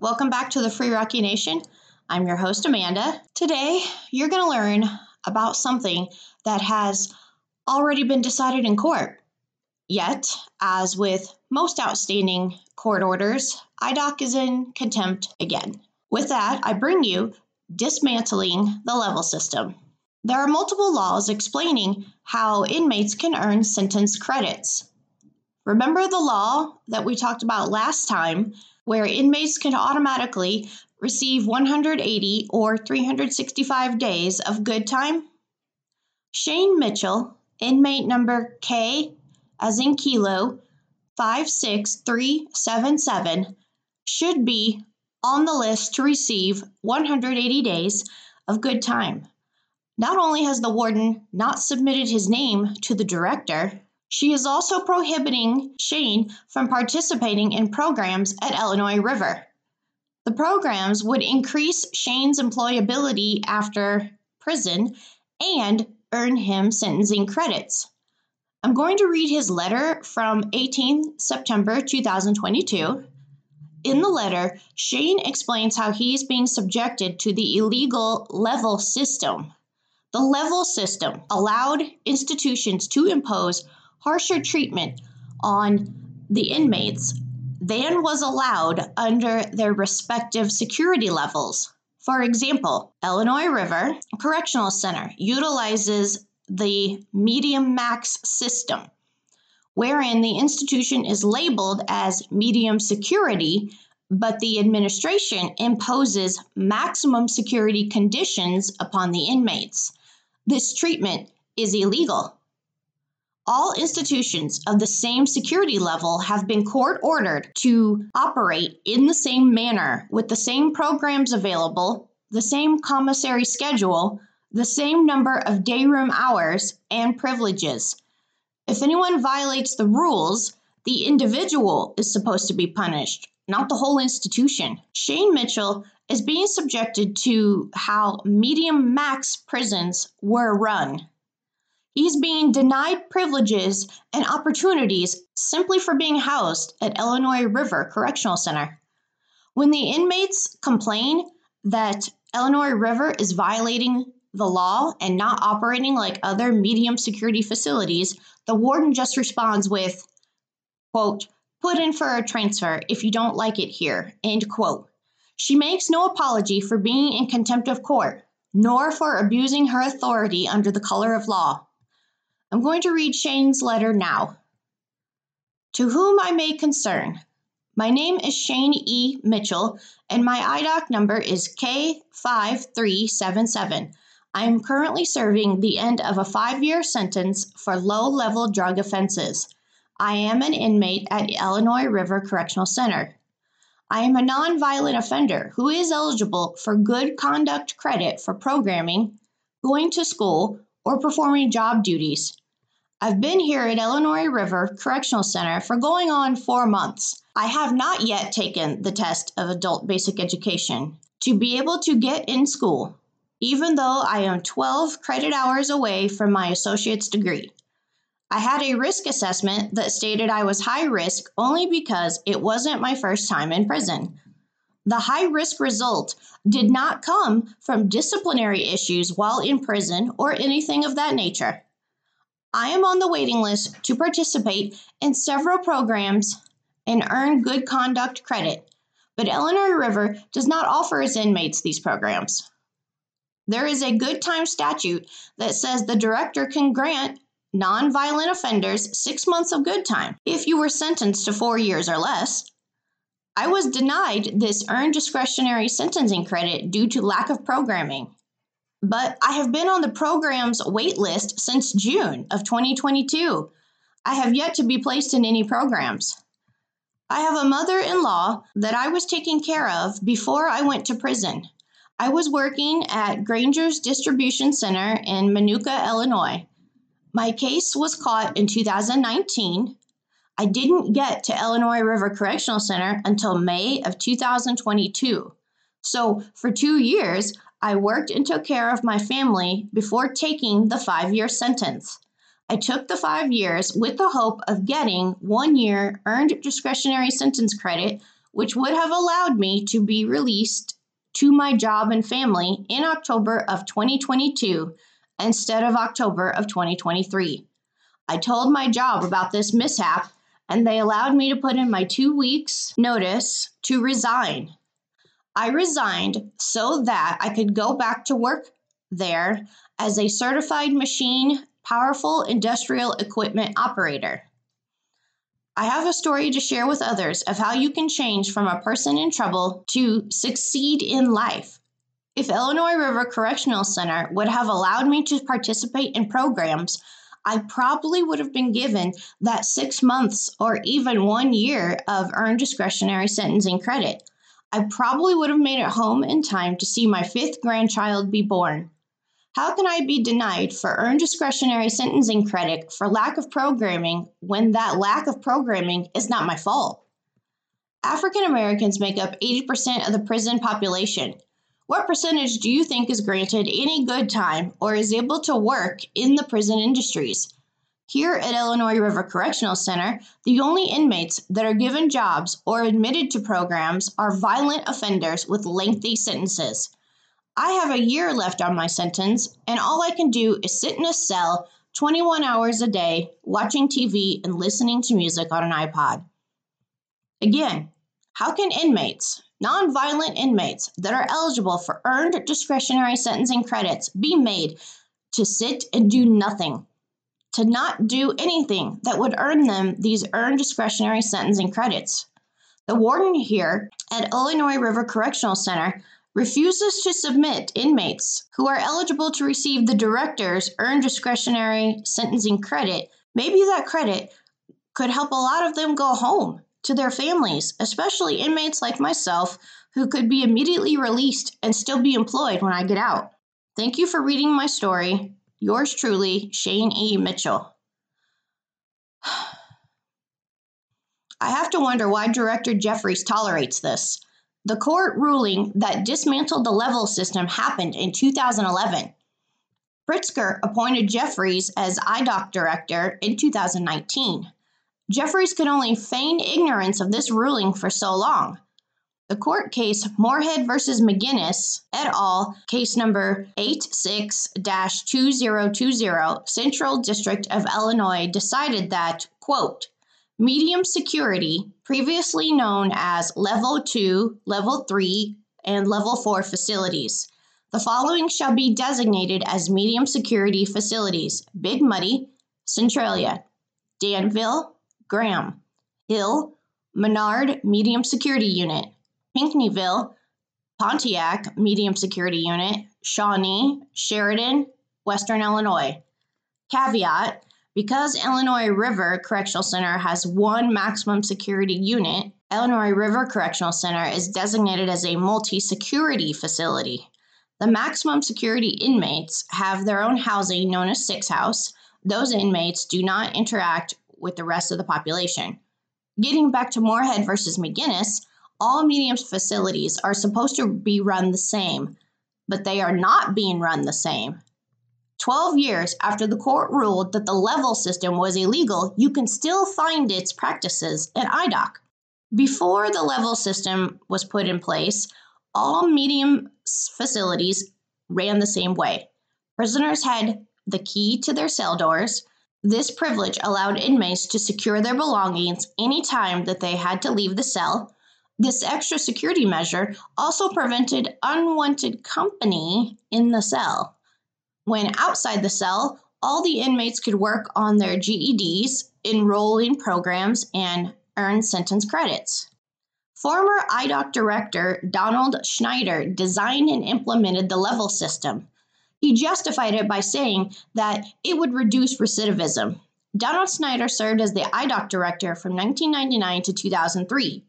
Welcome back to the Free Rocky Nation. I'm your host, Amanda. Today, you're going to learn about something that has already been decided in court. Yet, as with most outstanding court orders, IDOC is in contempt again. With that, I bring you dismantling the level system. There are multiple laws explaining how inmates can earn sentence credits. Remember the law that we talked about last time, where inmates can automatically receive 180 or 365 days of good time? Shane Mitchell, inmate number K, as in kilo, 56377, should be on the list to receive 180 days of good time. Not only has the warden not submitted his name to the director, she is also prohibiting Shane from participating in programs at Illinois River. The programs would increase Shane's employability after prison and earn him sentencing credits. I'm going to read his letter from 18 September 2022. In the letter, Shane explains how he is being subjected to the illegal level system. The level system allowed institutions to impose harsher treatment on the inmates than was allowed under their respective security levels. For example, Illinois River Correctional Center utilizes the medium max system, wherein the institution is labeled as medium security, but the administration imposes maximum security conditions upon the inmates. This treatment is illegal all institutions of the same security level have been court ordered to operate in the same manner with the same programs available, the same commissary schedule, the same number of day room hours, and privileges. If anyone violates the rules, the individual is supposed to be punished, not the whole institution. Shane Mitchell is being subjected to how medium max prisons were run. He's being denied privileges and opportunities simply for being housed at Illinois River Correctional Center. When the inmates complain that Illinois River is violating the law and not operating like other medium security facilities, the warden just responds with, quote, put in for a transfer if you don't like it here, end quote. She makes no apology for being in contempt of court, nor for abusing her authority under the color of law. I'm going to read Shane's letter now. To whom I may concern, my name is Shane E. Mitchell, and my IDOC number is K5377. I am currently serving the end of a five year sentence for low level drug offenses. I am an inmate at Illinois River Correctional Center. I am a nonviolent offender who is eligible for good conduct credit for programming, going to school, or performing job duties. I've been here at Illinois River Correctional Center for going on four months. I have not yet taken the test of adult basic education to be able to get in school, even though I am 12 credit hours away from my associate's degree. I had a risk assessment that stated I was high risk only because it wasn't my first time in prison. The high risk result did not come from disciplinary issues while in prison or anything of that nature. I am on the waiting list to participate in several programs and earn good conduct credit, but Illinois River does not offer its inmates these programs. There is a good time statute that says the director can grant nonviolent offenders six months of good time if you were sentenced to four years or less. I was denied this earned discretionary sentencing credit due to lack of programming but I have been on the program's wait list since June of 2022. I have yet to be placed in any programs. I have a mother in law that I was taking care of before I went to prison. I was working at Grainger's Distribution Center in Minooka, Illinois. My case was caught in 2019. I didn't get to Illinois River Correctional Center until May of 2022. So, for two years, I worked and took care of my family before taking the five year sentence. I took the five years with the hope of getting one year earned discretionary sentence credit which would have allowed me to be released to my job and family in October of 2022 instead of October of 2023. I told my job about this mishap and they allowed me to put in my two weeks' notice to resign. I resigned so that I could go back to work there as a certified machine powerful industrial equipment operator. I have a story to share with others of how you can change from a person in trouble to succeed in life. If Illinois River Correctional Center would have allowed me to participate in programs, I probably would have been given that six months or even one year of earned discretionary sentencing credit. I probably would have made it home in time to see my fifth grandchild be born. How can I be denied for earned discretionary sentencing credit for lack of programming when that lack of programming is not my fault? African Americans make up 80% of the prison population. What percentage do you think is granted any good time or is able to work in the prison industries? Here at Illinois River Correctional Center, the only inmates that are given jobs or admitted to programs are violent offenders with lengthy sentences. I have a year left on my sentence, and all I can do is sit in a cell 21 hours a day, watching TV and listening to music on an iPod. Again, how can inmates, nonviolent inmates that are eligible for earned discretionary sentencing credits, be made to sit and do nothing, to not do anything that would earn them these earned discretionary sentencing credits? The warden here at Illinois River Correctional Center refuses to submit inmates who are eligible to receive the director's earned discretionary sentencing credit, maybe that credit could help a lot of them go home to their families, especially inmates like myself who could be immediately released and still be employed when I get out. Thank you for reading my story. Yours truly, Shane E. Mitchell. I have to wonder why Director Jeffreys tolerates this. The court ruling that dismantled the level system happened in 2011. Pritzker appointed Jeffreys as IDOC director in 2019. Jeffreys could only feign ignorance of this ruling for so long. The court case Moorhead v. McGinnis et al., case number 86 2020, Central District of Illinois, decided that, quote, medium security, previously known as Level 2, Level 3, and Level 4 facilities. The following shall be designated as medium security facilities Big Muddy, Centralia, Danville, Graham, Hill, Menard Medium Security Unit, Pinckneyville, Pontiac Medium Security Unit, Shawnee, Sheridan, Western Illinois. Caveat because Illinois River Correctional Center has one maximum security unit, Illinois River Correctional Center is designated as a multi security facility. The maximum security inmates have their own housing known as Six House. Those inmates do not interact with the rest of the population. Getting back to Moorhead versus McGinnis, all mediums facilities are supposed to be run the same, but they are not being run the same. 12 years after the court ruled that the level system was illegal, you can still find its practices at IDOC. Before the level system was put in place, all medium facilities ran the same way. Prisoners had the key to their cell doors. This privilege allowed inmates to secure their belongings anytime that they had to leave the cell. This extra security measure also prevented unwanted company in the cell. When outside the cell, all the inmates could work on their GEDs, enroll in programs, and earn sentence credits. Former IDOC director Donald Snyder designed and implemented the level system. He justified it by saying that it would reduce recidivism. Donald Snyder served as the IDOC director from 1999 to 2003.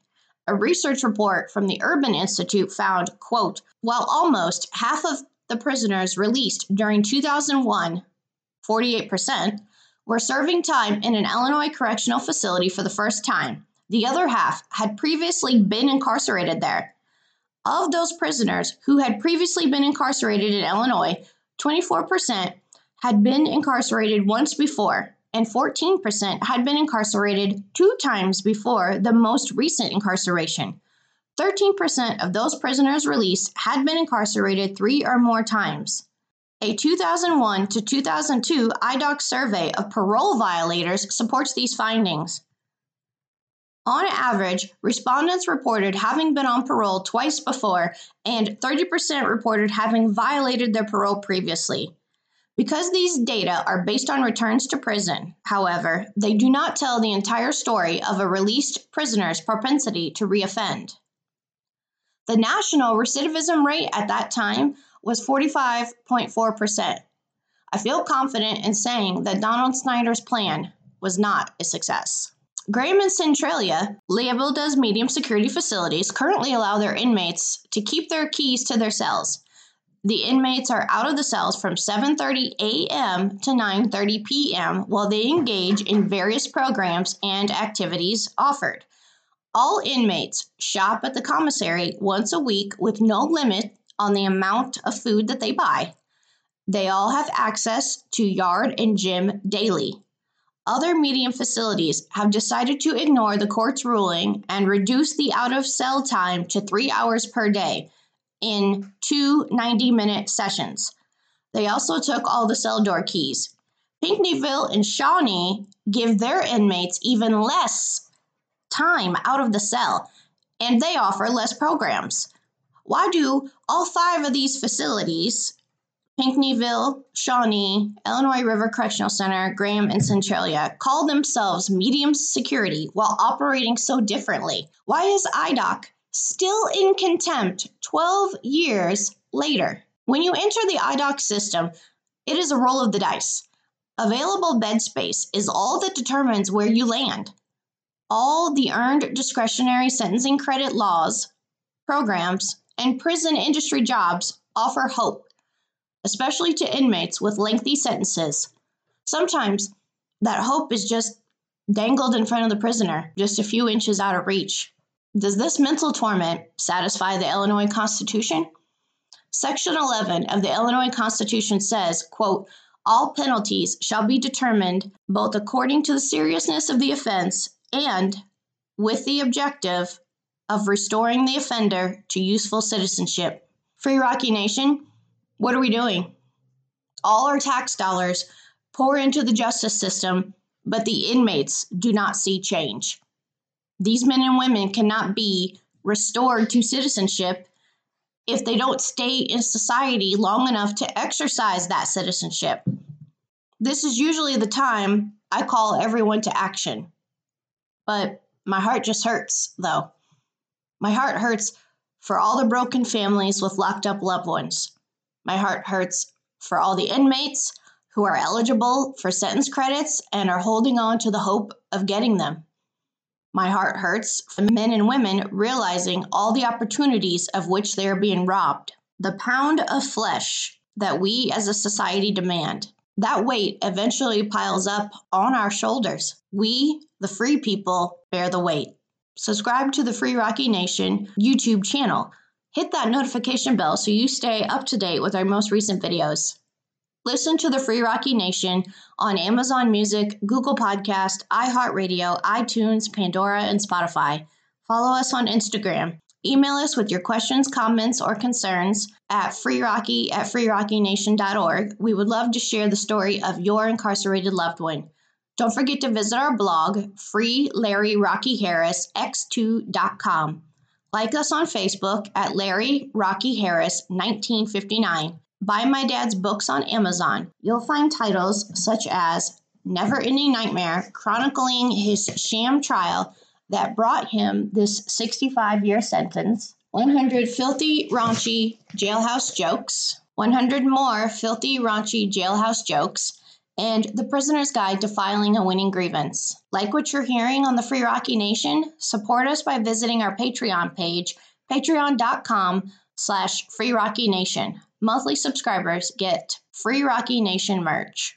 A research report from the Urban Institute found, quote, while almost half of the prisoners released during 2001, 48%, were serving time in an Illinois correctional facility for the first time. The other half had previously been incarcerated there. Of those prisoners who had previously been incarcerated in Illinois, 24% had been incarcerated once before, and 14% had been incarcerated two times before the most recent incarceration. 13% of those prisoners released had been incarcerated three or more times. A 2001 to 2002 IDOC survey of parole violators supports these findings. On average, respondents reported having been on parole twice before, and 30% reported having violated their parole previously. Because these data are based on returns to prison, however, they do not tell the entire story of a released prisoner's propensity to reoffend. The national recidivism rate at that time was 45.4%. I feel confident in saying that Donald Snyder's plan was not a success. Graham and Centralia, as medium security facilities, currently allow their inmates to keep their keys to their cells. The inmates are out of the cells from 7:30 a.m. to 9:30 p.m. while they engage in various programs and activities offered. All inmates shop at the commissary once a week with no limit on the amount of food that they buy. They all have access to yard and gym daily. Other medium facilities have decided to ignore the court's ruling and reduce the out of cell time to three hours per day in two 90 minute sessions. They also took all the cell door keys. Pinckneyville and Shawnee give their inmates even less time out of the cell, and they offer less programs. Why do all five of these facilities Pinckneyville, Shawnee, Illinois River Correctional Center, Graham, and Centralia call themselves medium security while operating so differently. Why is IDOC still in contempt 12 years later? When you enter the IDOC system, it is a roll of the dice. Available bed space is all that determines where you land. All the earned discretionary sentencing credit laws, programs, and prison industry jobs offer hope especially to inmates with lengthy sentences. Sometimes that hope is just dangled in front of the prisoner, just a few inches out of reach. Does this mental torment satisfy the Illinois Constitution? Section 11 of the Illinois Constitution says, quote, all penalties shall be determined both according to the seriousness of the offense and with the objective of restoring the offender to useful citizenship. Free Rocky Nation, what are we doing? All our tax dollars pour into the justice system, but the inmates do not see change. These men and women cannot be restored to citizenship if they don't stay in society long enough to exercise that citizenship. This is usually the time I call everyone to action. But my heart just hurts, though. My heart hurts for all the broken families with locked up loved ones. My heart hurts for all the inmates who are eligible for sentence credits and are holding on to the hope of getting them. My heart hurts for men and women realizing all the opportunities of which they are being robbed. The pound of flesh that we as a society demand, that weight eventually piles up on our shoulders. We, the free people, bear the weight. Subscribe to the Free Rocky Nation YouTube channel Hit that notification bell so you stay up to date with our most recent videos. Listen to the Free Rocky Nation on Amazon Music, Google Podcast, iHeartRadio, iTunes, Pandora, and Spotify. Follow us on Instagram. Email us with your questions, comments, or concerns at freerocky at freerockynation.org. We would love to share the story of your incarcerated loved one. Don't forget to visit our blog, freelarryrockyharrisx2.com. Like us on Facebook at Larry Rocky Harris 1959. Buy my dad's books on Amazon. You'll find titles such as Never Ending Nightmare, chronicling his sham trial that brought him this 65 year sentence, 100 filthy, raunchy jailhouse jokes, 100 more filthy, raunchy jailhouse jokes, and The Prisoner's Guide to Filing a Winning Grievance. Like what you're hearing on the Free Rocky Nation? Support us by visiting our Patreon page, patreon.com slash Free Rocky Nation. Monthly subscribers get Free Rocky Nation merch.